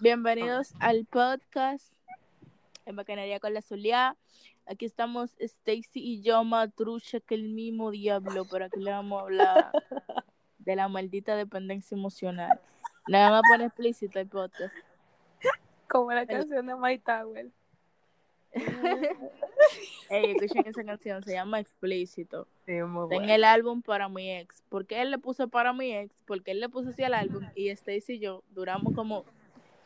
Bienvenidos al podcast en Bacanería con la Zulia. Aquí estamos Stacy y yo, Matrucha, que el mismo diablo, pero aquí le vamos a hablar de la maldita dependencia emocional. Nada más pone explícito el podcast. Como la canción de My Tower. Ey, escuchen esa canción, se llama Explícito. Sí, muy bueno. el álbum para mi ex. ¿Por qué él le puso para mi ex? Porque él le puso así al álbum y Stacy y yo duramos como,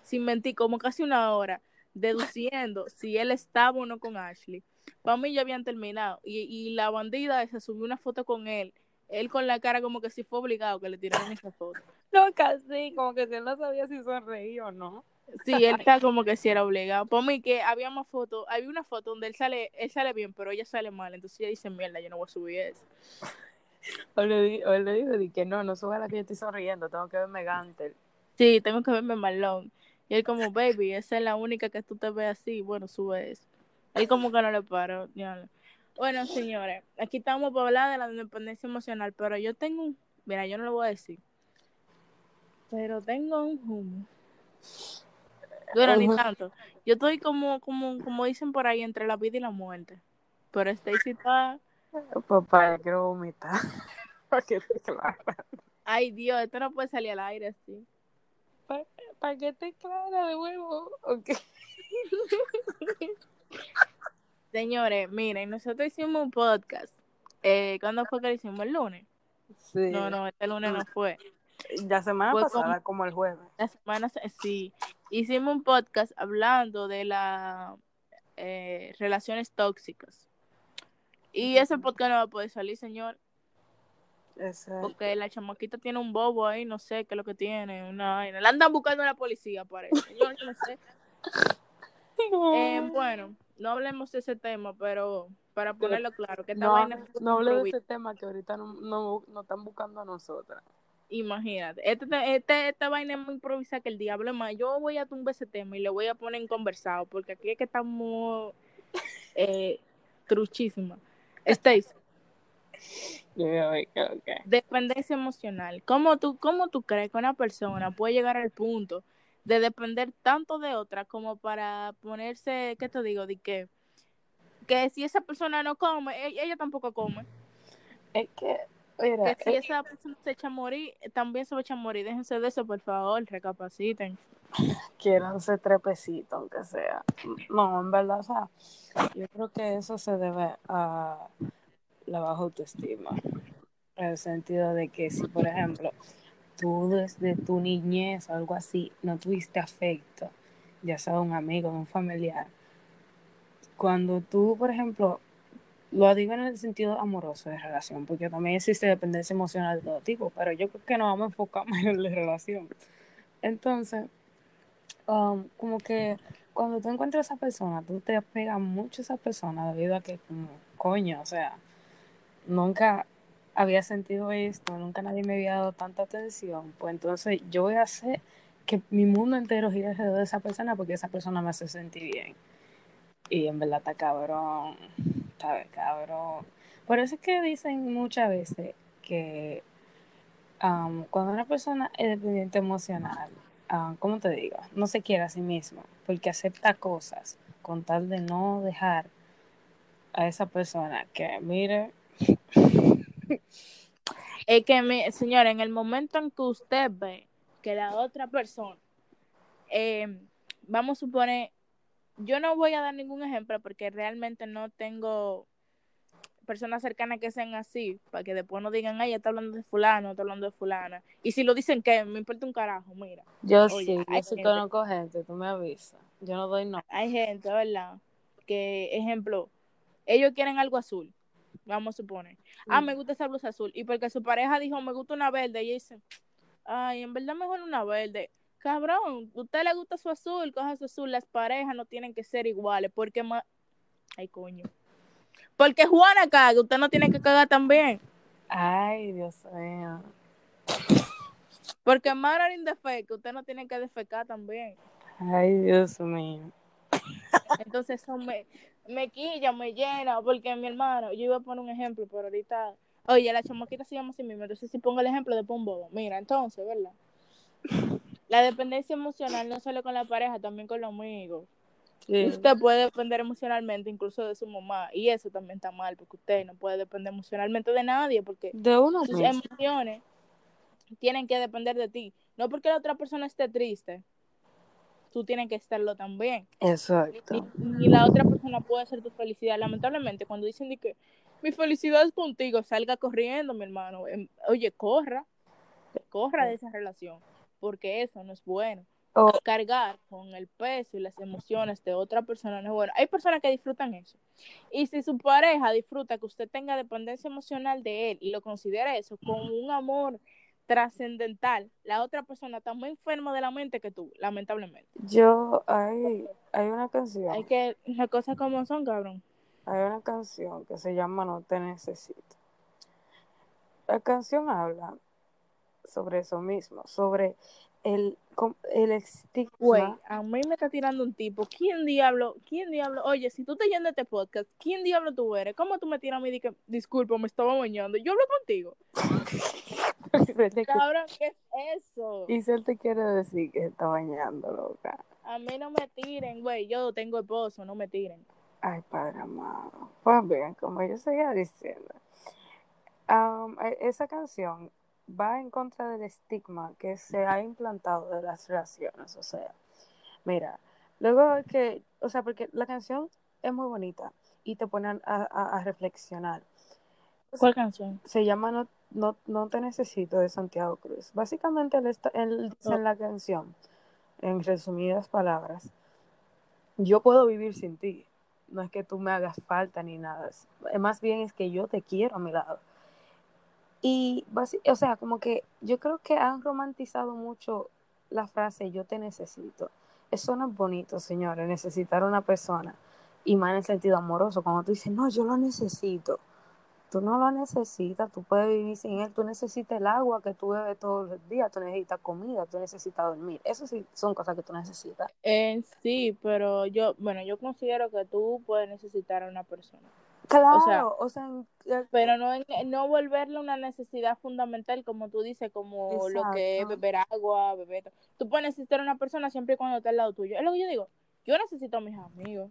sin mentir, como casi una hora deduciendo si él estaba o no con Ashley. Para mí ya habían terminado y, y la bandida esa subió una foto con él. Él con la cara como que si fue obligado que le tiraran esa foto. No, casi, como que si él no sabía si sonreía o no. Sí, él está como que si era obligado. Para mí que había más fotos, había una foto donde él sale, él sale bien, pero ella sale mal. Entonces ella dice, mierda, yo no voy a subir eso. O le, o le dijo di que no, no suba la que yo estoy sonriendo, tengo que verme Gantel. Sí, tengo que verme malón. Y él como, baby, esa es la única que tú te ves así. Bueno, sube eso. Él como que no le diablo. Bueno, señores, aquí estamos para hablar de la independencia emocional, pero yo tengo un... Mira, yo no lo voy a decir. Pero tengo un humo. Bueno, ni tanto. Yo estoy como, como, como dicen por ahí, entre la vida y la muerte. Pero Stacy está... Papá, yo quiero vomitar. Para que te clara. Ay, Dios, esto no puede salir al aire así. ¿Para que te clara de huevo? Ok. Señores, miren, nosotros hicimos un podcast. Eh, ¿Cuándo fue que lo hicimos? ¿El lunes? Sí. No, no, este lunes no fue. La semana Fue pasada, como el jueves. La semana, se- sí. Hicimos un podcast hablando de las relaciones tóxicas. Y ese podcast no va a poder salir, señor, Exacto. porque la chamaquita tiene un bobo ahí, no sé qué es lo que tiene, una vaina. La andan buscando a la policía, parece. Yo no sé. Eh, bueno, no hablemos de ese tema, pero para ponerlo claro, que esta no, vaina es no hable de ese tema que ahorita no, no, no están buscando a nosotras. Imagínate, este, este, esta vaina es muy improvisada que el diablo es más. Yo voy a tumbar ese tema y le voy a poner en conversado, porque aquí es que estamos eh, truchísimas. Stace, dependencia emocional. ¿Cómo tú, ¿Cómo tú crees que una persona puede llegar al punto de depender tanto de otra como para ponerse, ¿qué te digo? De que, que si esa persona no come, e- ella tampoco come. Es que, mira, Que si es- esa persona se echa a morir, también se va a echar a morir. Déjense de eso, por favor, recapaciten. quieranse tres pesitos, aunque sea. No, en verdad, o sea, yo creo que eso se debe a la baja autoestima. En el sentido de que si, por ejemplo, tú desde tu niñez o algo así no tuviste afecto, ya sea un amigo, un familiar, cuando tú, por ejemplo, lo digo en el sentido amoroso de relación, porque también existe dependencia emocional de todo tipo, pero yo creo que nos vamos a enfocar más en la relación. Entonces, um, como que cuando tú encuentras a esa persona, tú te apegas mucho a esa persona debido a que, coño, o sea, nunca había sentido esto, nunca nadie me había dado tanta atención, pues entonces yo voy a hacer que mi mundo entero gire alrededor de esa persona porque esa persona me hace sentir bien. Y en verdad está cabrón, está cabrón. Por eso es que dicen muchas veces que um, cuando una persona es dependiente emocional, um, ¿cómo te digo? No se quiere a sí misma porque acepta cosas con tal de no dejar a esa persona que, mire, Es que, mi, señora, en el momento en que usted ve que la otra persona, eh, vamos a suponer, yo no voy a dar ningún ejemplo porque realmente no tengo personas cercanas que sean así, para que después no digan, ay, está hablando de fulano, está hablando de fulana. Y si lo dicen, que me importa un carajo, mira. yo Oye, sí, yo sí conozco gente, tú me avisas, yo no doy no. Hay gente, ¿verdad? Que, ejemplo, ellos quieren algo azul, vamos a suponer. Ah, me gusta esa blusa azul. Y porque su pareja dijo, me gusta una verde, y dice, ay, en verdad mejor una verde. Cabrón, usted le gusta su azul, coja su azul. Las parejas no tienen que ser iguales, porque más... Ay, coño. Porque Juana caga, usted no tiene que cagar también. Ay, Dios mío. Porque Marilyn defeca, usted no tiene que defecar también. Ay, Dios mío. Entonces eso me, me quilla, me llena, porque mi hermano, yo iba a poner un ejemplo, pero ahorita, oye, la chamaquita se llama así mismo, entonces si pongo el ejemplo de un bobo. Mira, entonces, ¿verdad? la dependencia emocional no solo con la pareja, también con los amigos. Sí. Usted puede depender emocionalmente incluso de su mamá y eso también está mal porque usted no puede depender emocionalmente de nadie porque De uno sus emociones tienen que depender de ti. No porque la otra persona esté triste, tú tienes que estarlo también. Exacto. ni la otra persona puede ser tu felicidad. Lamentablemente, cuando dicen de que mi felicidad es contigo, salga corriendo, mi hermano. Em, Oye, corra, corra de esa relación, porque eso no es bueno. O- Cargar con el peso y las emociones de otra persona no es bueno. Hay personas que disfrutan eso. Y si su pareja disfruta que usted tenga dependencia emocional de él y lo considera eso como un amor trascendental, la otra persona está muy enferma de la mente que tú, lamentablemente. yo, hay, hay una canción. Hay que, las cosas como son, cabrón. Hay una canción que se llama No te necesito. La canción habla sobre eso mismo, sobre el, el estigma. Güey, a mí me está tirando un tipo. ¿Quién diablo? ¿Quién diablo? Oye, si tú te llenas de este podcast, ¿quién diablo tú eres? ¿Cómo tú me tiras a mí de que, disculpa, me estaba bañando? Yo hablo contigo. Cabrón, ¿qué es eso? Isel te quiere decir que se está bañando, loca. A mí no me tiren, güey. Yo tengo esposo, no me tiren. Ay, padre amado. Pues bien, como yo seguía diciendo, e- esa canción va en contra del estigma que se ha implantado de las relaciones. O sea, mira, luego que, o sea, porque la canción es muy bonita y te ponen a, a- a reflexionar. ¿Cuál canción? Se llama no, no, no te necesito de Santiago Cruz. Básicamente él, está, él dice en la canción, en resumidas palabras, yo puedo vivir sin ti. No es que tú me hagas falta ni nada. Más bien es que yo te quiero a mi lado. Y, o sea, como que yo creo que han romantizado mucho la frase yo te necesito. Eso no es bonito, señores, necesitar a una persona. Y más en el sentido amoroso, cuando tú dices, no, yo lo necesito. Tú no lo necesitas, tú puedes vivir sin él, tú necesitas el agua que tú bebes todos los días, tú necesitas comida, tú necesitas dormir. Eso sí son cosas que tú necesitas. Eh, sí, pero yo, bueno, yo considero que tú puedes necesitar a una persona. Claro, o sea, en- eh, Pero no, no volverle una necesidad fundamental, como tú dices, como lo que es beber agua, beber. Tú puedes necesitar a una persona siempre y cuando esté al lado tuyo. Es lo que yo digo. Yo necesito a mis amigos.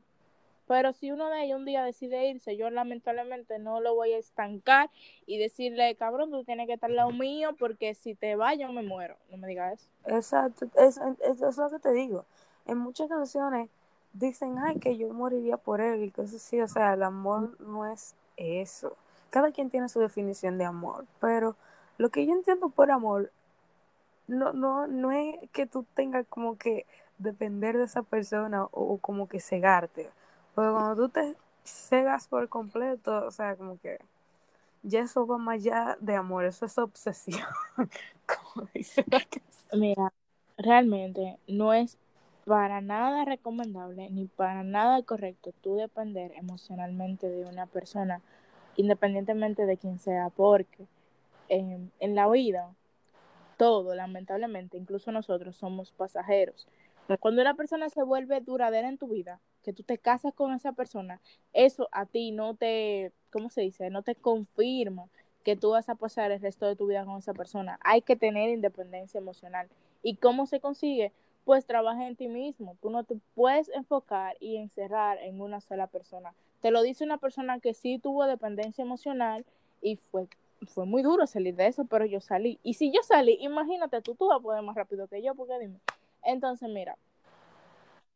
Pero si uno de ellos un día decide irse, yo lamentablemente no lo voy a estancar y decirle, cabrón, tú tienes que estar al lado mío porque si te vas yo me muero. No me digas eso. Exacto, es, es, es lo que te digo. En muchas canciones dicen, ay, que yo moriría por él y cosas así. O sea, el amor no es eso. Cada quien tiene su definición de amor, pero lo que yo entiendo por amor no, no, no es que tú tengas como que depender de esa persona o, o como que cegarte. Porque cuando tú te cegas por completo, o sea, como que ya eso va más allá de amor, eso es obsesión, como dice la. Mira, realmente no es para nada recomendable ni para nada correcto tú depender emocionalmente de una persona, independientemente de quién sea, porque eh, en la vida todo, lamentablemente, incluso nosotros somos pasajeros. Cuando una persona se vuelve duradera en tu vida, que tú te casas con esa persona, eso a ti no te, ¿cómo se dice? No te confirma que tú vas a pasar el resto de tu vida con esa persona. Hay que tener independencia emocional. ¿Y cómo se consigue? Pues trabaja en ti mismo. Tú no te puedes enfocar y encerrar en una sola persona. Te lo dice una persona que sí tuvo dependencia emocional y fue, fue muy duro salir de eso, pero yo salí. Y si yo salí, imagínate tú, tú vas a poder más rápido que yo, porque dime. Entonces, mira,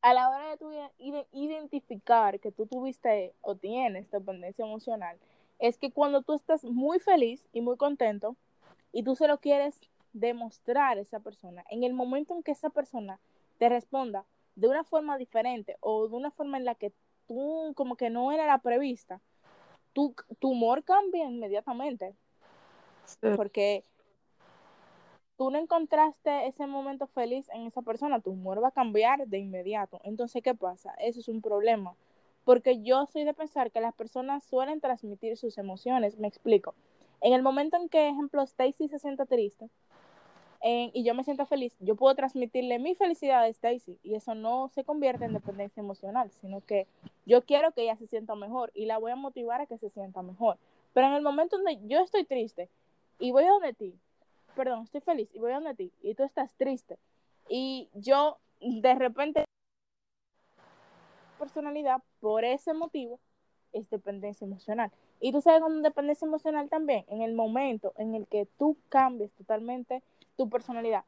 a la hora de ide- identificar que tú tuviste o tienes dependencia emocional, es que cuando tú estás muy feliz y muy contento y tú se lo quieres demostrar a esa persona, en el momento en que esa persona te responda de una forma diferente o de una forma en la que tú como que no era la prevista, tu, tu humor cambia inmediatamente porque tú no encontraste ese momento feliz en esa persona, tu humor va a cambiar de inmediato. Entonces, ¿qué pasa? Eso es un problema. Porque yo soy de pensar que las personas suelen transmitir sus emociones. Me explico. En el momento en que, ejemplo, Stacy se sienta triste eh, y yo me siento feliz, yo puedo transmitirle mi felicidad a Stacy y eso no se convierte en dependencia emocional, sino que yo quiero que ella se sienta mejor y la voy a motivar a que se sienta mejor. Pero en el momento donde yo estoy triste y voy a donde ti, perdón, estoy feliz y voy a donde ti y tú estás triste y yo de repente personalidad por ese motivo es dependencia emocional. Y tú sabes con dependencia emocional también, en el momento en el que tú cambies totalmente tu personalidad.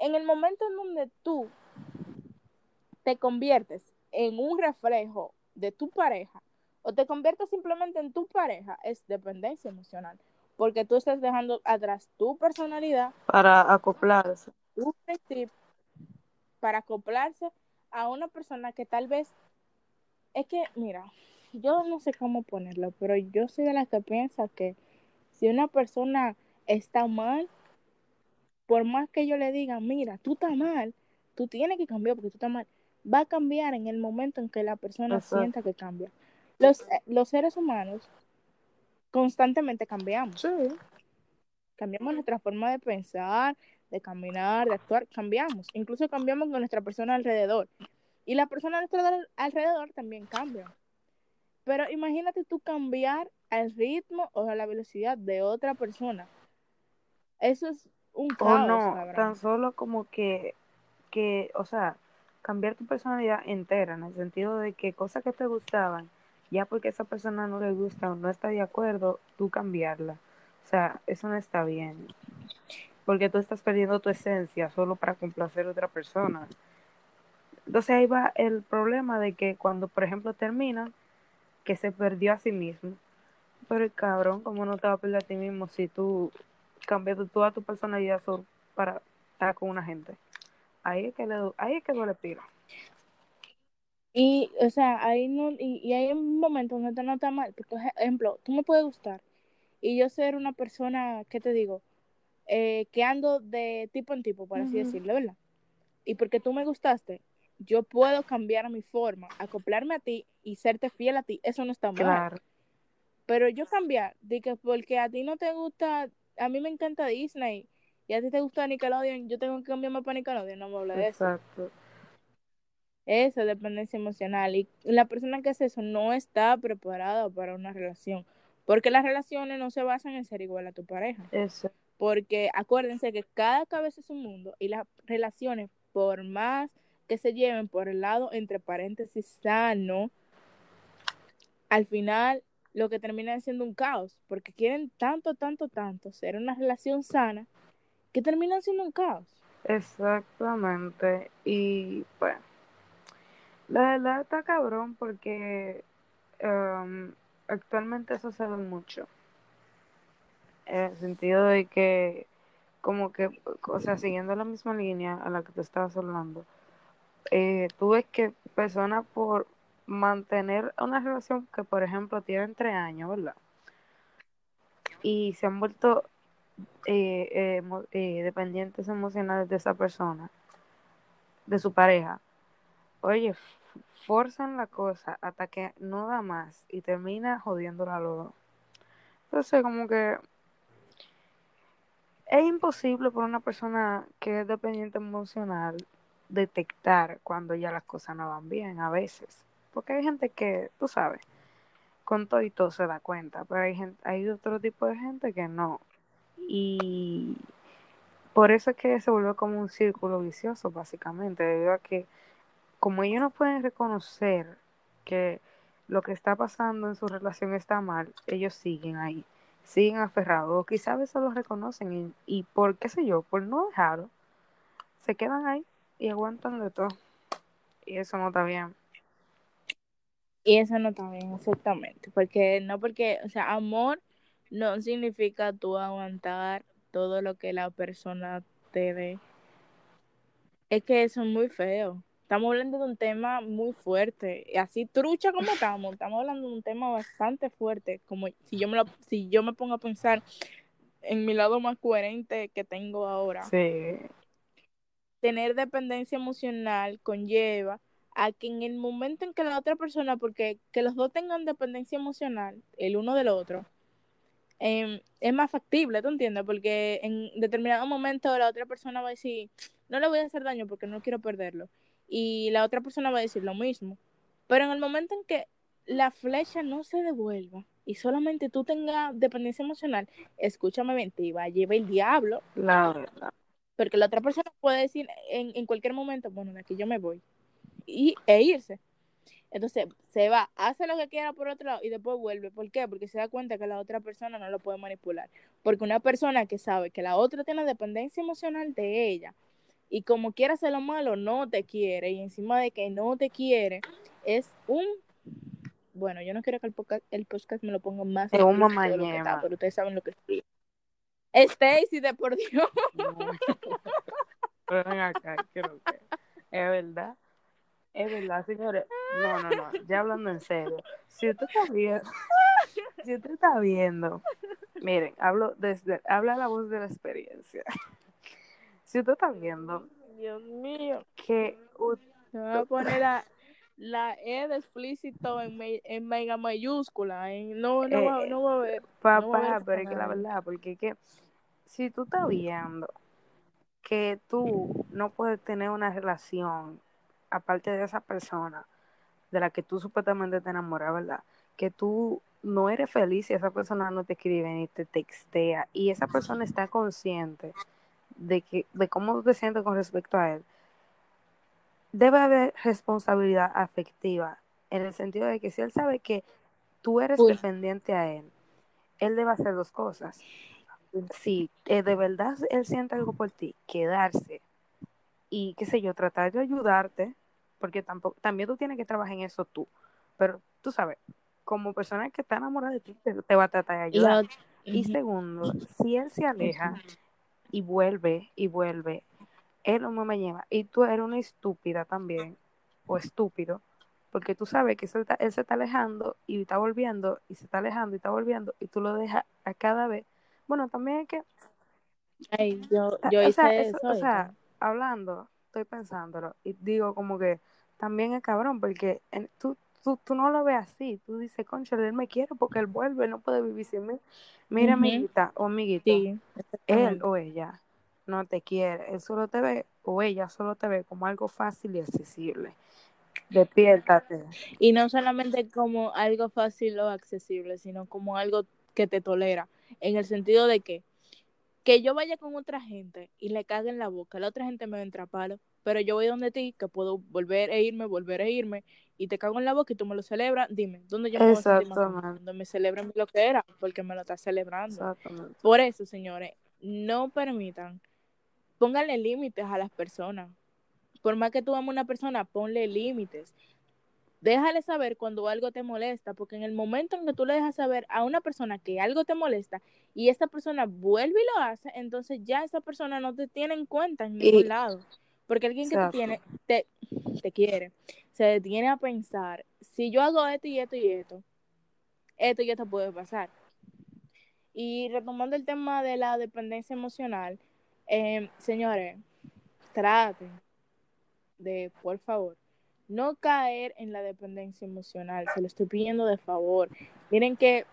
En el momento en donde tú te conviertes en un reflejo de tu pareja o te conviertes simplemente en tu pareja, es dependencia emocional. Porque tú estás dejando atrás tu personalidad para acoplarse. Tu para acoplarse a una persona que tal vez es que, mira, yo no sé cómo ponerlo, pero yo soy de las que piensa que si una persona está mal, por más que yo le diga, mira, tú estás mal, tú tienes que cambiar porque tú estás mal, va a cambiar en el momento en que la persona sienta que cambia. Los, eh, los seres humanos constantemente cambiamos. Cambiamos nuestra forma de pensar, de caminar, de actuar, cambiamos. Incluso cambiamos con nuestra persona alrededor. Y la persona a nuestro alrededor también cambia. Pero imagínate tú cambiar al ritmo o a la velocidad de otra persona. Eso es un caos. O no, tan solo como que, que, o sea, cambiar tu personalidad entera, en el sentido de que cosas que te gustaban, ya porque esa persona no le gusta o no está de acuerdo, tú cambiarla. O sea, eso no está bien. Porque tú estás perdiendo tu esencia solo para complacer a otra persona. Entonces ahí va el problema de que cuando, por ejemplo, termina, que se perdió a sí mismo. Pero el cabrón, ¿cómo no te va a perder a ti mismo si tú cambias toda tu personalidad solo para estar con una gente? Ahí es que le ahí es que duele pila. Y, o sea, ahí no, y, hay un momento donde te nota mal, porque, por ejemplo, tú me puedes gustar y yo ser una persona, ¿qué te digo? Eh, que ando de tipo en tipo, por así decirlo, ¿verdad? Y porque tú me gustaste, yo puedo cambiar mi forma, acoplarme a ti y serte fiel a ti, eso no está mal. Pero yo cambiar, de que porque a ti no te gusta, a mí me encanta Disney y a ti te gusta Nickelodeon, yo tengo que cambiarme para Nickelodeon, no me habla de Exacto. eso. Eso es dependencia emocional. Y la persona que hace eso no está preparada para una relación. Porque las relaciones no se basan en ser igual a tu pareja. Eso. Porque acuérdense que cada cabeza es un mundo y las relaciones, por más que se lleven por el lado, entre paréntesis, sano, al final lo que termina siendo un caos, porque quieren tanto, tanto, tanto ser una relación sana, que termina siendo un caos. Exactamente. Y bueno, la verdad está cabrón porque um, actualmente eso se ve mucho. En el sentido de que, como que, o sea, siguiendo la misma línea a la que te estabas hablando, eh, tú ves que personas por mantener una relación que, por ejemplo, tienen tres años, ¿verdad? Y se han vuelto eh, eh, eh, dependientes emocionales de esa persona, de su pareja. Oye, forzan la cosa hasta que no da más y termina jodiéndola a los Entonces, como que es imposible por una persona que es dependiente emocional detectar cuando ya las cosas no van bien a veces. Porque hay gente que, tú sabes, con todo y todo se da cuenta, pero hay, gente, hay otro tipo de gente que no. Y por eso es que se vuelve como un círculo vicioso, básicamente, debido a que como ellos no pueden reconocer que lo que está pasando en su relación está mal, ellos siguen ahí, siguen aferrados, o quizás a veces lo reconocen y, y por qué sé yo, por no dejarlo, se quedan ahí y aguantan de todo. Y eso no está bien. Y eso no está bien, exactamente. Porque no porque, o sea, amor no significa tú aguantar todo lo que la persona te dé. Es que eso es muy feo. Estamos hablando de un tema muy fuerte. Y así trucha como estamos, estamos hablando de un tema bastante fuerte. Como si yo me lo, si yo me pongo a pensar en mi lado más coherente que tengo ahora. Sí tener dependencia emocional conlleva a que en el momento en que la otra persona, porque que los dos tengan dependencia emocional, el uno del otro, em, es más factible, ¿tú entiendes? Porque en determinado momento la otra persona va a decir, no le voy a hacer daño porque no quiero perderlo. Y la otra persona va a decir lo mismo. Pero en el momento en que la flecha no se devuelva y solamente tú tengas dependencia emocional, escúchame bien, te va a llevar el diablo. Porque la otra persona puede decir en, en cualquier momento, bueno, de aquí yo me voy. Y, e irse. Entonces se va, hace lo que quiera por otro lado y después vuelve. ¿Por qué? Porque se da cuenta que la otra persona no lo puede manipular. Porque una persona que sabe que la otra tiene dependencia emocional de ella y como quiera hacer lo malo, no te quiere y encima de que no te quiere, es un... Bueno, yo no quiero que el podcast, el podcast me lo ponga más Es un explícito de lo que mamañema. está, pero ustedes saben lo que estoy. Stacy, de por Dios. Pero ven acá, creo que es verdad. Es verdad, señores. No, no, no. Ya hablando en serio. Si usted está viendo, si usted está viendo, miren, hablo desde, habla la voz de la experiencia. Si usted está viendo Dios mío. que u- Me voy a poner la, la E de explícito en, me- en mega mayúscula. en- no, no, va, Eh, no va a ver. Papá, No a ver pero es que la verdad, porque que si tú estás viendo que tú no puedes tener una relación aparte de esa persona de la que tú supuestamente te enamoras, ¿verdad? Que tú no eres feliz si esa persona no te escribe ni te textea y esa persona está consciente de que de cómo te sientes con respecto a él. Debe haber responsabilidad afectiva en el sentido de que si él sabe que tú eres Uy. dependiente a él, él debe hacer dos cosas. Si eh, de verdad él siente algo por ti, quedarse y qué sé yo, tratar de ayudarte, porque tampoco, también tú tienes que trabajar en eso tú. Pero tú sabes, como persona que está enamorada de ti, te, te va a tratar de ayudar. La- Y segundo, si él se aleja y vuelve y vuelve, él no me lleva. Y tú eres una estúpida también, o estúpido, porque tú sabes que él, está- él se está alejando y está volviendo, y se está alejando y está volviendo, y tú lo dejas a cada vez. Bueno, también es que, Ay, yo, yo o hice sea, eso, eso. o sea, hablando, estoy pensándolo, y digo como que también es cabrón, porque en- tú, tú, tú no lo ves así, tú dices, concha, él me quiere porque él vuelve, no puede vivir sin mí. Mira, amiguita o amiguito, Sí, él o ella no te quiere, él solo te ve o ella solo te ve como algo fácil y accesible. Despiértate. Y no solamente como algo fácil o accesible, sino como algo que te tolera. En el sentido de que, que yo vaya con otra gente y le cague en la boca, la otra gente me va a entrar palo, pero yo voy donde ti, que puedo volver e irme, volver e irme, y te cago en la boca y tú me lo celebras, dime, ¿dónde yo me voy a sentir más me celebren lo que era, porque me lo estás celebrando. Exactamente. Por eso, señores, no permitan, pónganle límites a las personas. Por más que tú ames a una persona, ponle límites. Déjale saber cuando algo te molesta, porque en el momento en que tú le dejas saber a una persona que algo te molesta y esa persona vuelve y lo hace, entonces ya esa persona no te tiene en cuenta en ningún Y- lado. Porque alguien que te tiene, te, te quiere, se detiene a pensar, si yo hago esto y esto y esto, esto y esto puede pasar. Y retomando el tema de la dependencia emocional, eh, señores, traten de, por favor, no caer en la dependencia emocional. Se lo estoy pidiendo de favor. Miren que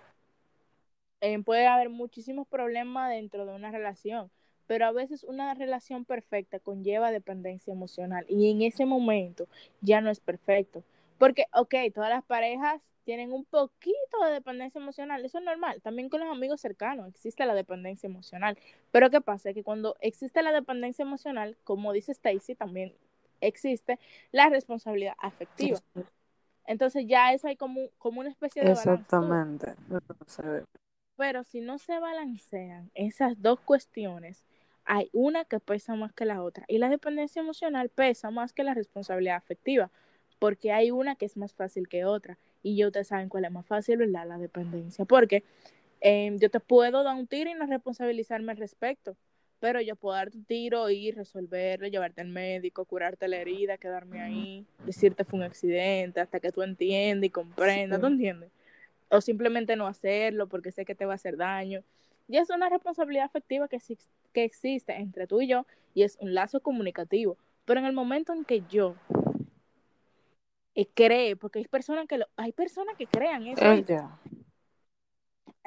eh, puede haber muchísimos problemas dentro de una relación, pero a veces una relación perfecta conlleva dependencia emocional y en ese momento ya no es perfecto. Porque, ok, todas las parejas tienen un poquito de dependencia emocional, eso es normal. También con los amigos cercanos existe la dependencia emocional. Pero ¿qué pasa? Que cuando existe la dependencia emocional, como dice Stacy, también existe la responsabilidad afectiva. Entonces ya eso hay como, como una especie de. Exactamente. Pero si no se balancean esas dos cuestiones, hay una que pesa más que la otra. Y la dependencia emocional pesa más que la responsabilidad afectiva, porque hay una que es más fácil que otra. Y ya ustedes saben cuál es más fácil, ¿verdad? La dependencia. Porque eh, yo te puedo dar un tiro y no responsabilizarme al respecto. Pero yo puedo darte un tiro y resolverlo, llevarte al médico, curarte la herida, quedarme ahí, decirte fue un accidente, hasta que tú entiendas y comprendas, Sí. ¿tú entiendes? O simplemente no hacerlo porque sé que te va a hacer daño. Y es una responsabilidad afectiva que, que existe entre tú y yo y es un lazo comunicativo. Pero en el momento en que yo eh, cree, porque hay personas que lo- hay personas que crean eso, ¿oíste? ella.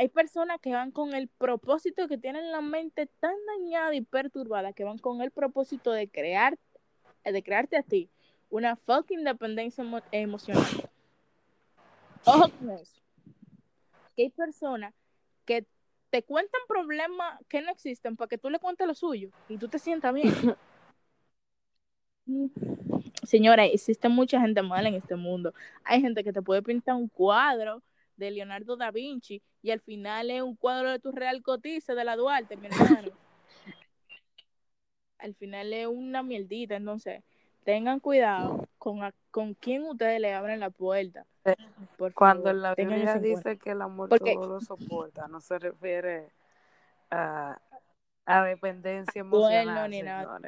Hay personas que van con el propósito que tienen la mente tan dañada y perturbada que van con el propósito de crear de crearte a ti una fucking dependencia emo- emocional. Ojo con eso. Que hay personas que te cuentan problemas que no existen para que tú le cuentes lo suyo y tú te sientas bien. Señora, existe mucha gente mala en este mundo. Hay gente que te puede pintar un cuadro de Leonardo da Vinci y al final es un cuadro de tu Real Cotice de la Duarte, mi hermano. al final es una mierdita, entonces tengan cuidado con, a, con quién ustedes le abren la puerta. Por Cuando favor, la Biblia dice que el amor Porque... todo lo soporta, no se refiere a, a dependencia emocional. Bueno, ni nada.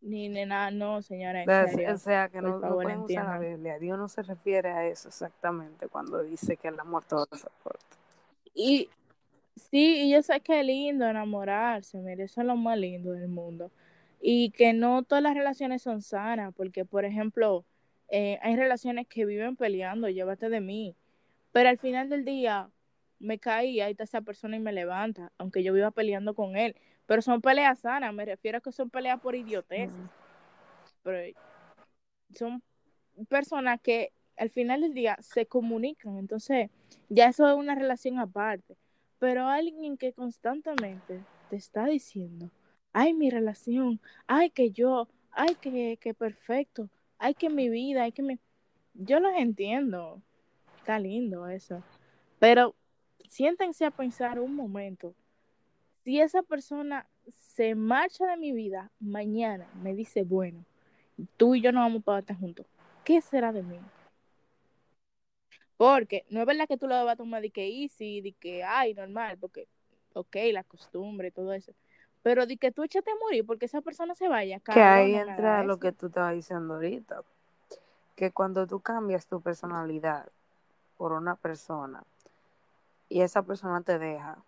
Ni nada, no, señora. o sea, que no, favor, no pueden usar la Biblia. Dios no se refiere a eso exactamente cuando dice que el amor todo lo soporta. Y sí, y yo sé que es lindo enamorarse, mire, eso es lo más lindo del mundo y que no todas las relaciones son sanas, porque por ejemplo, eh, hay relaciones que viven peleando, llévate de mí, pero al final del día me caí, ahí está esa persona y me levanta, aunque yo viva peleando con él, pero son peleas sanas, me refiero a que son peleas por idiotez, pero son personas que al final del día se comunican, entonces ya eso es una relación aparte, pero alguien que constantemente te está diciendo, ay, mi relación, ay, que yo, ay, que, que perfecto, ay, que mi vida, ay, que mi... Yo los entiendo, está lindo eso, pero siéntense a pensar un momento, si esa persona se marcha de mi vida mañana, me dice, bueno, tú y yo no vamos para estar juntos, ¿qué será de mí? Porque no es verdad que tú lo vas a tomar de que easy, de que, ay, normal, porque, ok, la costumbre, todo eso. Pero di que tú échate a morir porque esa persona se vaya. que ahí entra lo que tú estabas diciendo ahorita. Que cuando tú cambias tu personalidad por una persona y esa persona te deja,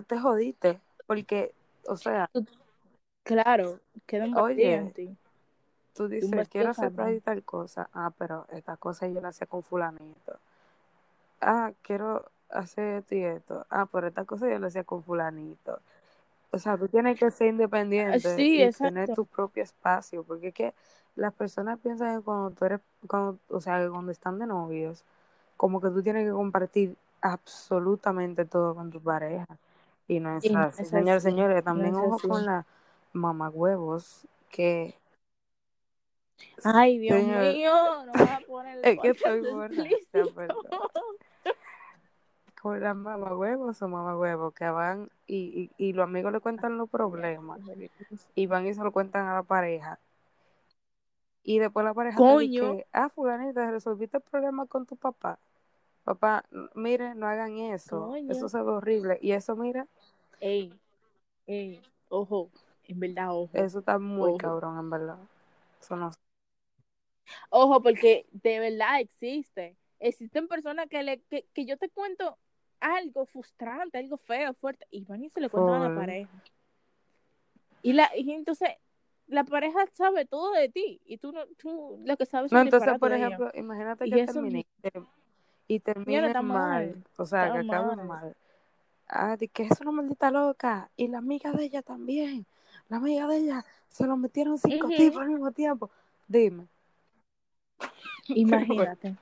tú te jodiste. Porque, o sea. Claro, queda un Oye. Tú dices, quiero hacer tal cosa. Ah, pero esta cosa yo la hacía con fulanito. Ah, quiero hacer esto y esto. Ah, pero esta cosa yo la hacía con fulanito. O sea, tú tienes que ser independiente y tener tu propio espacio, porque es que las personas piensan que cuando tú eres, cuando, o sea, que cuando están de novios, como que tú tienes que compartir absolutamente todo con tu pareja. Y no es así. Señores, señores, también ojo con la mamagüevos que Ay, Dios mío, no vas a poner Es que estoy con las mamagüevos o mamagüevos que van y, y, y, los amigos le cuentan los problemas y van y se lo cuentan a la pareja. Y después la pareja dice, ah, fulanita, resolviste el problema con tu papá. Papá, mire, no hagan eso. Eso se ve horrible. Y eso, mira. Ey, ey, ojo, en verdad, ojo. Eso está muy cabrón, en verdad. Eso no Ojo, porque de verdad existe. Existen personas que, le, que, que yo te cuento algo frustrante, algo feo, fuerte, y van y se le cuentan a la pareja. Y, la, y entonces la pareja sabe todo de ti y tú, no, tú lo que sabes no, entonces por ejemplo imagínate que termine y termine mal, mal, o sea que acabe mal ah, de que es una maldita loca y la amiga de ella también la amiga de ella se lo metieron cinco tipos al mismo tiempo dime imagínate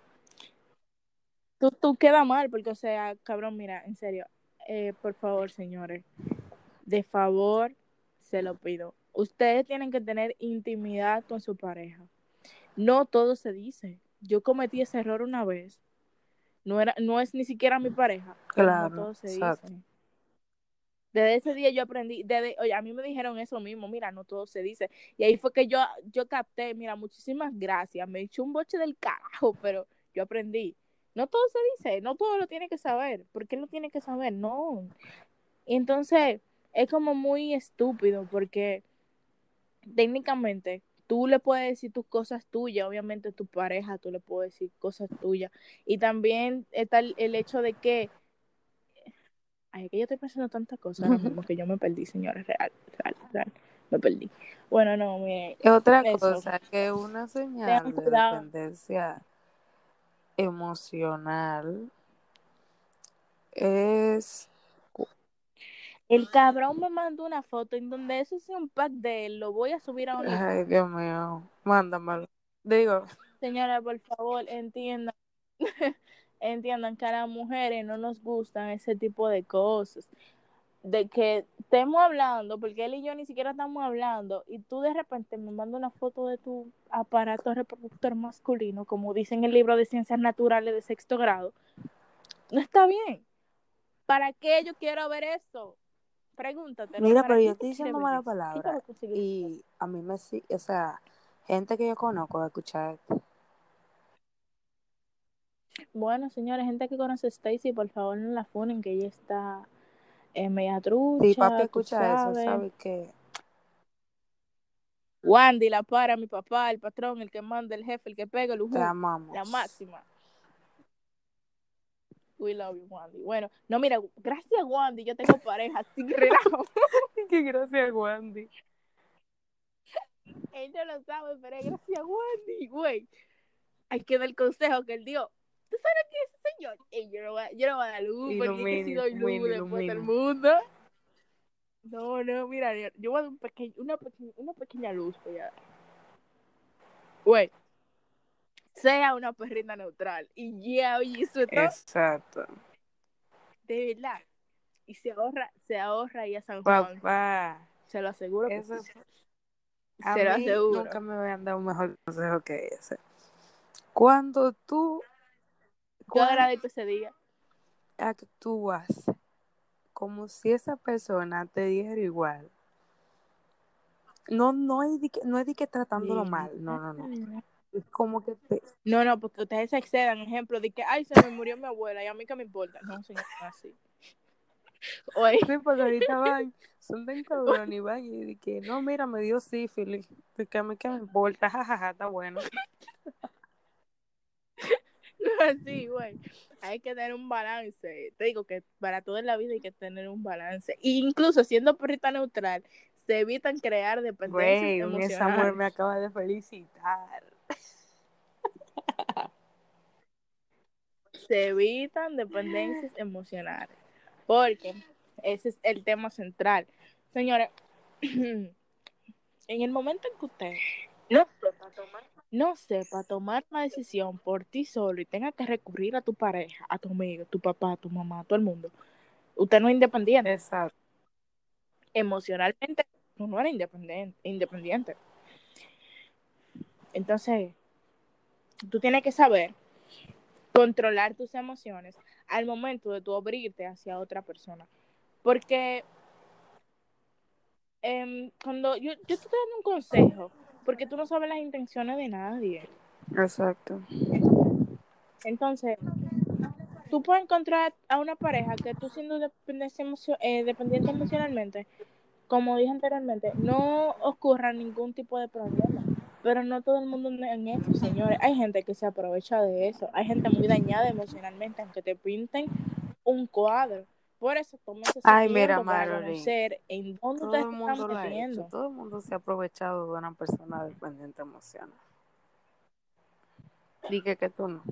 tú, tú queda mal, porque, o sea, cabrón, mira, en serio, eh, por favor, señores, de favor, se lo pido. Ustedes tienen que tener intimidad con su pareja. No todo se dice. Yo cometí ese error una vez. No, era, no es ni siquiera mi pareja. Claro, no todo se dice. Desde ese día yo aprendí, desde, oye, a mí me dijeron eso mismo, mira, no todo se dice. Y ahí fue que yo, yo capté, mira, muchísimas gracias, me echó un boche del carajo, pero yo aprendí. No todo se dice, no todo lo tiene que saber. ¿Por qué lo tiene que saber? No. Entonces, es como muy estúpido porque técnicamente tú le puedes decir tus cosas tuyas, obviamente tu pareja, tú le puedes decir cosas tuyas. Y también está el, hecho de que, ay, que yo estoy pensando tantas cosas ahora mismo que yo me perdí, señores, real, real, real, me perdí. Bueno, no, mire. Otra cosa, que una señal de dependencia emocional es... El cabrón me mandó una foto en donde eso es un pack de él. Lo voy a subir a un. Ay, Dios mío. Mándamelo. Digo. Señora, por favor, entienda. entiendan que a las mujeres no nos gustan ese tipo de cosas. De que estemos hablando, porque él y yo ni siquiera estamos hablando, y tú de repente me mandas una foto de tu aparato reproductor masculino, como dice en el libro de ciencias naturales de sexto grado, no está bien. ¿Para qué yo quiero ver eso? Pregúntate. Mira, ¿para pero yo estoy diciendo mala palabra. Y a mí me o sea, gente que yo conozco va a escuchar esto. Bueno, señores, gente que conoce a Stacy, por favor no la funen, que ella está eh, media trucha, Si papi escucha eso, sabes. sabe que Wandy, la para, mi papá, el patrón, el que manda, el jefe, el que pega, el ujú, te amamos. la máxima. We love you, Wandy. Bueno, no, mira, gracias, Wandy, yo tengo pareja, así que relajo. Qué gracias, Wandy. Él no lo sabe, pero es gracias, Wandy, güey. Hay que dar el consejo que él dio. ¿Tú sabes qué es ese señor? Ey, yo, no voy, a- yo no voy a dar luz, porque es que si doy luz ilumina, después del mundo. No, no, mira, yo- yo voy a dar un peque- una, pequeña, una pequeña luz, a dar. Güey, sea una perrita neutral. Y ya, oye, eso es todo. Exacto. De verdad. Y se ahorra, se ahorra y a San Juan. Papá, Se lo aseguro. que eso sí. a Se lo mí aseguro. nunca me habían dado un mejor consejo que ese. Cuando tú Yo cuando agradezco ese día. actúas como si esa persona te diera igual, no, no es de que, no es de que tratándolo Sí. mal, no, no, no. Es como que te, No, no, porque ustedes se excedan. Ejemplo de que, ay, se me murió mi abuela y a mí que me importa. No, señor, así. Oye, Sí, porque ahorita van, son tan cabrones y van y de que, no, mira, me dio sífilis, de que a mí que me importa, jajaja, está bueno. no así, güey. Hay que tener un balance. Te digo que para toda la vida hay que tener un balance. E incluso siendo perrita neutral, se evitan crear dependencias Güey, emocionales. Samuel me acaba de felicitar. Se evitan dependencias emocionales. Porque ese es el tema central. Señores, en el momento en que usted no sepa tomar, no sepa tomar una decisión por ti solo y tenga que recurrir a tu pareja, a tu amigo, a tu papá, a tu mamá, a todo el mundo, usted no es independiente. Exacto. Emocionalmente, tú no eres independiente. independiente. Entonces, tú tienes que saber controlar tus emociones al momento de tú abrirte hacia otra persona. Porque em, cuando yo, yo te estoy dando un consejo, porque tú no sabes las intenciones de nadie. Exacto. Entonces, tú puedes encontrar a una pareja que tú siendo dependiente, emocio- eh, dependiente emocionalmente, como dije anteriormente, no ocurra ningún tipo de problema. Pero no todo el mundo en eso, señores. Hay gente que se aprovecha de eso. Hay gente muy dañada emocionalmente, aunque te pinten un cuadro. Por eso tómense su Ay, mira, para conocer en dónde Todo ustedes el mundo están lo ha hecho. metiendo. Todo el mundo se ha aprovechado de una persona dependiente emocional. Dije que tú no.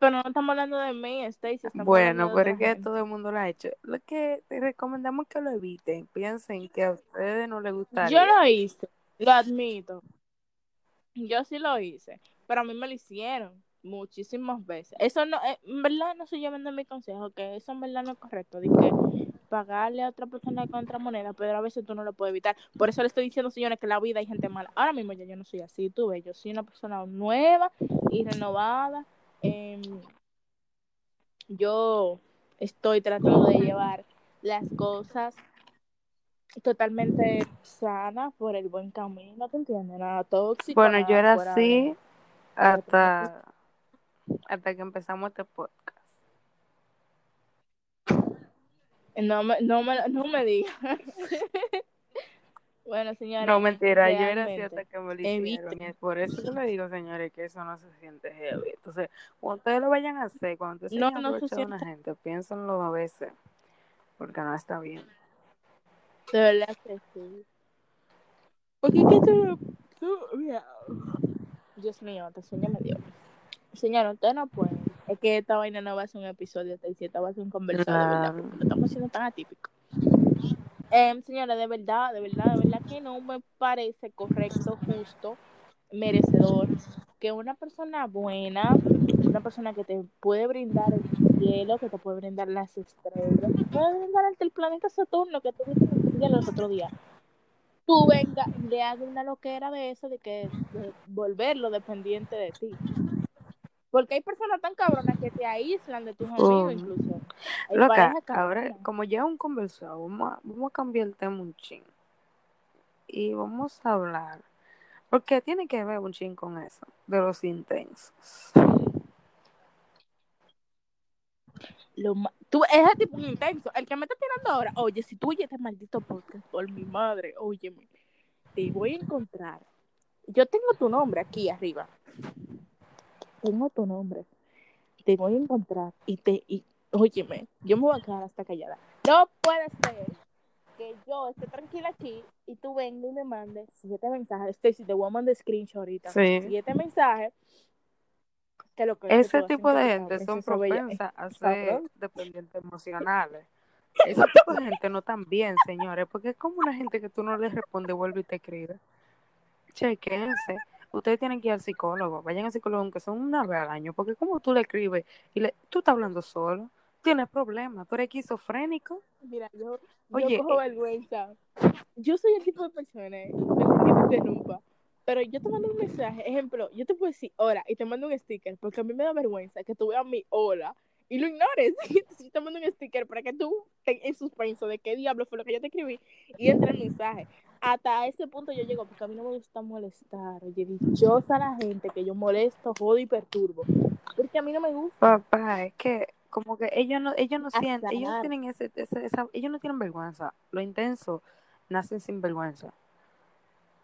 Pero no estamos hablando de mí, Stacy. Bueno, pero es que todo el mundo lo ha hecho. Lo que te recomendamos que lo eviten. Piensen que a ustedes no les gustaría. Yo lo hice, lo admito. Yo sí lo hice, pero a mí me lo hicieron muchísimas veces. Eso no, eh, en verdad no estoy llevando mi consejo, que eso en verdad no es correcto, de que pagarle a otra persona con otra moneda, pero a veces tú no lo puedes evitar. Por eso le estoy diciendo, señores, que en la vida hay gente mala. Ahora mismo ya yo no soy así, tú ves, yo soy una persona nueva y renovada. Em, yo estoy tratando de llevar las cosas totalmente sana por el buen camino, ¿te entiendes? Nada tóxico. Bueno, yo era así de- hasta, hasta que empezamos este podcast. No me, no me, no me digas. bueno, señores. No, mentira, yo era hasta que me lo hicieron. Y por eso que le digo, señores, que eso no se siente heavy. Entonces, cuando ustedes lo vayan a hacer, cuando ustedes No, no se de una gente, piénsenlo dos veces, porque no está bien. De verdad que sí. Porque que tú, tú, mira. Dios mío, te sueño me dio. Señor, ustedes no pueden. Es que esta vaina no va a ser un episodio, esta va a ser un conversado, de verdad, porque lo estamos haciendo tan atípico. Em, señora, de verdad, de verdad, de verdad que no me parece correcto, justo merecedor, que una persona buena, una persona que te puede brindar el cielo, que te puede brindar las estrellas, que puede brindar el planeta Saturno que tuviste en el cielo los otros días, tú venga le hagas una loquera de eso, de que de volverlo dependiente de ti. Porque hay personas tan cabronas que te aíslan de tus amigos, incluso. Hay Loca, ahora, como ya un conversado, vamos a, vamos a cambiar el tema un ching. Y vamos a hablar. Porque tiene que ver un ching con eso, de los intensos. Lo ma- tú, ese tipo intenso. El que me está tirando ahora, oye, si tú oyes este maldito podcast, por mi madre, óyeme, te voy a encontrar. Yo tengo tu nombre aquí arriba. Tengo tu nombre. Te voy a encontrar y te, y, óyeme, yo me voy a quedar hasta callada. No puede ser que yo esté tranquila aquí y tú vengas y me mandes siete mensajes. Stacy, te voy a mandar screenshot ahorita. Sí. Siete mensajes. Que lo que Ese tipo de gente son propensas a ser dependientes emocionales. Ese tipo de gente no tan bien, señores, porque es como una gente que tú no le responde, vuelve y te escribe. Chequense. Ustedes tienen que ir al psicólogo. Vayan al psicólogo aunque sea una vez al año, porque como tú le escribes y le, tú estás hablando solo, tienes problemas, tú eres esquizofrénico. Mira, yo, Oye, yo cojo eh, vergüenza. Yo soy el tipo de persona, eh, que te interrumpa, pero yo te mando un mensaje, ejemplo, yo te puedo decir hola y te mando un sticker, porque a mí me da vergüenza que tú veas mi hola y lo ignores. Yo te mando un sticker para que tú te en suspenso de qué diablo fue lo que yo te escribí y entre el mensaje. Hasta ese punto yo llego, porque a mí no me gusta molestar. Oye, dichosa la gente que yo molesto, jodo y perturbo. Porque a mí no me gusta. Papá, es que como que ellos no, ellos no sienten, ellos Azar. tienen ese, ese- esa, ellos no tienen vergüenza. Lo intenso nacen sin vergüenza.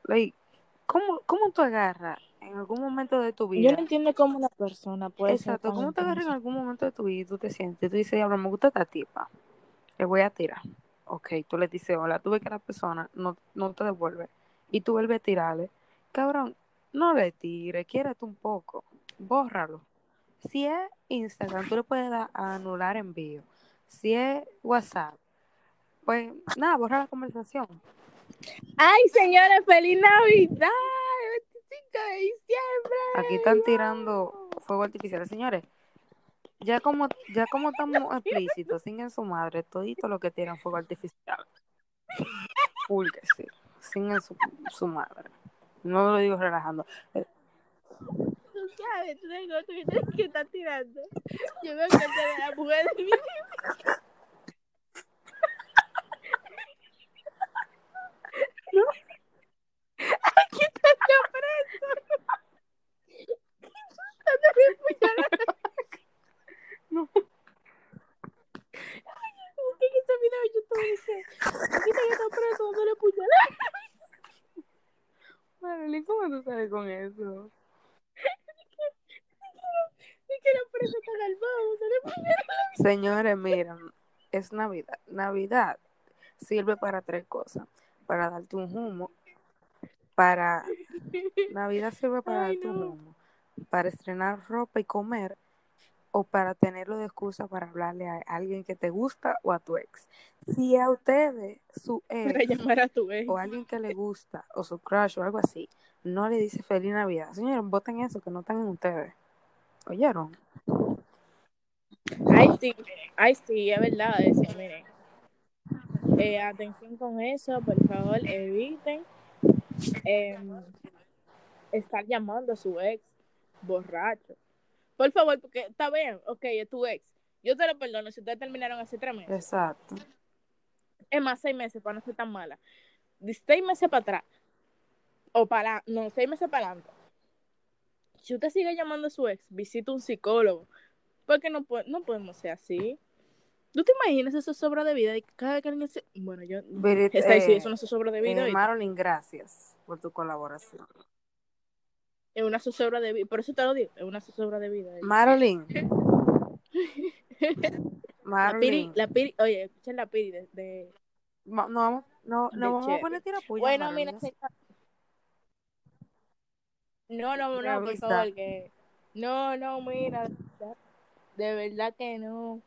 Like, ¿cómo, ¿Cómo tú agarras en algún momento de tu Yo vida? no entiendo cómo una persona puede Exacto, ¿cómo te agarras en algún momento de tu vida y tú te sientes? Tú dices, diablo, me gusta esta tipa, le voy a tirar. Ok, tú le dices hola, tú ves que la persona no, no te devuelve y tú vuelves a tirarle. Cabrón, no le tires, quiérete un poco, bórralo. Si es Instagram, tú le puedes dar a anular envío. Si es WhatsApp, pues nada, borra la conversación. Ay, señores, feliz Navidad, el 25 de diciembre. Aquí están tirando fuego artificial. Señores, ya como, ya como estamos explícitos, sin su madre, todito lo que tiran fuego artificial. Full que sí, sin su, su madre. No lo digo relajando. Eh, sabes, cómo tú que estar tirando. Yo de la mujer de mi. No. Ay, ¿cómo que de YouTube dice, quítate está preso, dándole puñalada? Marilyn, ¿cómo tú sabes con eso? Que al bajo, dándole puñalada. Señores, miren, es Navidad. Navidad sirve para tres cosas. Para darte un humo, para... Navidad sirve para Ay, darte un no. humo, para estrenar ropa y comer, o para tenerlo de excusa para hablarle a alguien que te gusta o a tu ex. Si a ustedes, su ex, llamar a tu ex. o alguien que le gusta, o su crush o algo así, no le dice feliz Navidad, señores, voten eso, que no están en ustedes. ¿Oyeron? Ay, sí, ay, sí, es verdad eso, miren. Eh, atención con eso, por favor, eviten em, estar llamando a su ex borracho. Por favor, porque está bien, ok, es tu ex. Yo te lo perdono si ustedes terminaron hace tres meses. Exacto. Es más, seis meses para no ser tan mala. De seis meses para atrás. O para, no, seis meses para adelante. Si usted sigue llamando a su ex, visita un psicólogo. Porque no, no podemos ser así. ¿Tú te imaginas eso sobra de vida? Y cada vez que alguien se... Bueno, yo... Berit- Está ahí, sí, eh, eso no es sobra de vida. eh, gracias por tu colaboración. Es una zozobra de vida. Por eso te lo digo. Es una zozobra de vida. Marilyn, La piri, Marilyn, la piri, oye, escuchen la piri de, no vamos, no, de no vamos a poner Bueno, Marilyn, mira, señor. No, no, no, por Luisa. favor, que... No, no, mira, de verdad que no.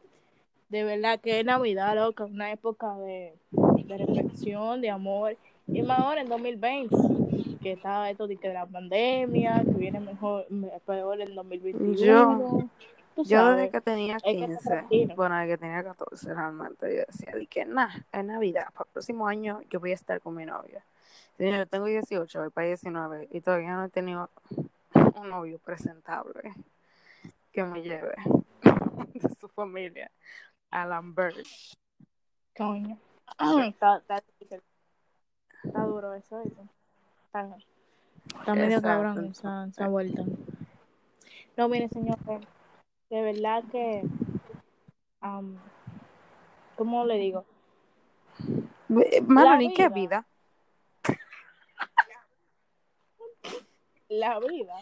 De verdad que es Navidad, loca, una época de, de reflexión, de amor Y más ahora en 2020, que está esto de que la pandemia, que viene mejor, peor en 2021. Yo- Yo desde que tenía hay que 15, estar tranquilo. bueno, desde que tenía 14 realmente, yo decía, di que nada, en Navidad, para el próximo año yo voy a estar con mi novia. Yo tengo 18, voy para 19 y todavía no he tenido un novio presentable que me lleve de su familia a Lambert. Coño. está, está, difícil. Está duro eso, ¿viste? Está, está medio Exacto, cabrón esa, esa vuelta. No, mire, señores, de verdad que, am, ¿cómo le digo? Madeline, ¿qué vida. La vida,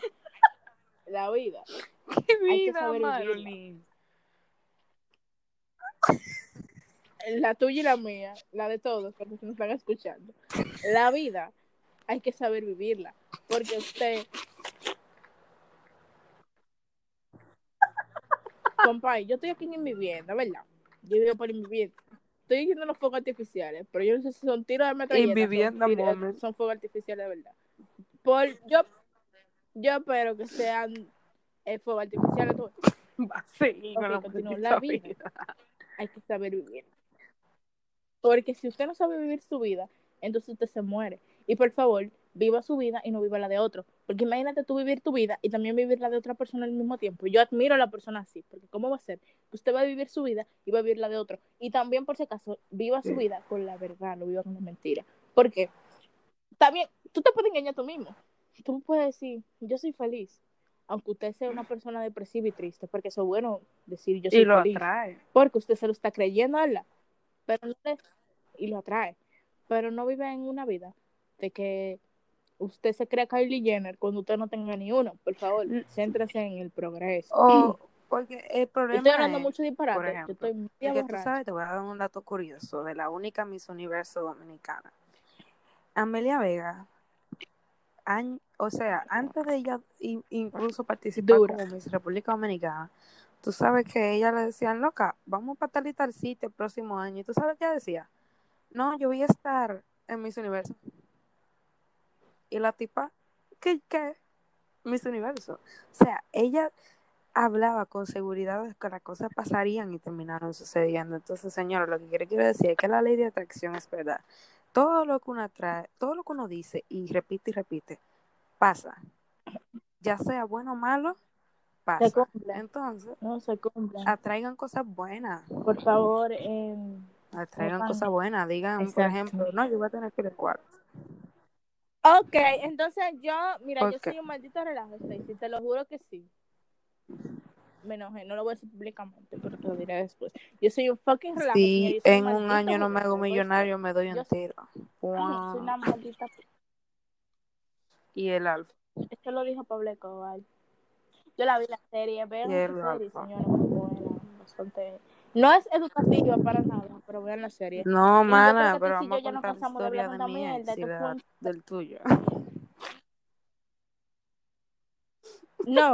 la vida, ¿Qué Hay que vida, saber. Madeline? La tuya y la mía, la de todos, porque nos están escuchando. La vida hay que saber vivirla, porque usted... Compay, yo estoy aquí en mi vivienda, ¿verdad? Yo vivo por mi vivienda. Estoy diciendo los fuegos artificiales, pero yo no sé si son tiros de metralleta. vivienda, son, tiros- son fuegos artificiales de verdad. Por, yo, yo espero que sean eh, fuegos artificiales. tú- Va a seguir Ok, con la continúo. maldita La vida. hay que saber vivir. Porque si usted no sabe vivir su vida, entonces usted se muere. Y por favor, viva su vida y no viva la de otro. Porque imagínate tú vivir tu vida y también vivir la de otra persona al mismo tiempo. Yo admiro a la persona así, porque ¿cómo va a ser? Que usted va a vivir su vida y va a vivir la de otro. Y también, por si acaso, viva su vida con la verdad, no viva con la mentira. Porque también, tú te puedes engañar tú mismo. Tú puedes decir, yo soy feliz. Aunque usted sea una persona depresiva y triste, porque eso es bueno decir yo soy Y lo feliz atrae. porque usted se lo está creyendo, ¿verdad? Pero no le- y lo atrae. Pero no vive en una vida de que usted se crea Kylie Jenner cuando usted no tenga ni uno. Por favor, Mm. céntrese en el progreso. O, porque el Yo problema estoy hablando es, mucho disparate. por Yo ejemplo, estoy media es que tú sabes, te voy a dar un dato curioso de la única Miss Universo dominicana. Amelia Vega, o sea, antes de ella in- incluso participar Dura. como Miss República Dominicana, tú sabes que ella le decían, loca, vamos para tal y sitio el próximo año. Y tú sabes qué ella decía, no, yo voy a estar en Miss Universo. Y la tipa, ¿qué? ¿Qué? Miss Universo. O sea, ella hablaba con seguridad de que las cosas pasarían y terminaron sucediendo. Entonces, señora, lo que quiero decir es que la ley de atracción es verdad. Todo lo que uno atrae, todo lo que uno dice y repite y repite, pasa. Ya sea bueno o malo, pasa. cumple. Entonces, No se cumple. atraigan cosas buenas. Por favor, em, Atraigan cosas buenas. Digan, por Exacto. ejemplo, no, yo voy a tener que ir al cuarto. Ok, entonces yo, mira, yo Ok. soy un maldito relajo, Stacy, te lo juro que sí. Me enojé, no lo voy a decir públicamente, pero te lo diré después. Yo soy un fucking relajo. Si yo soy en un maldito año no me hago por millonario, me doy Yo un soy- tiro. favor. Soy una maldita. Y el alfa. Esto lo dijo Pablo Escobar. Yo la vi la serie, vean el serie, señora, muy buena, bastante. No es educativa para nada, pero vean la serie. No, Y mana, pero vamos a contar la historia de mi ex y de la- del tuyo. No,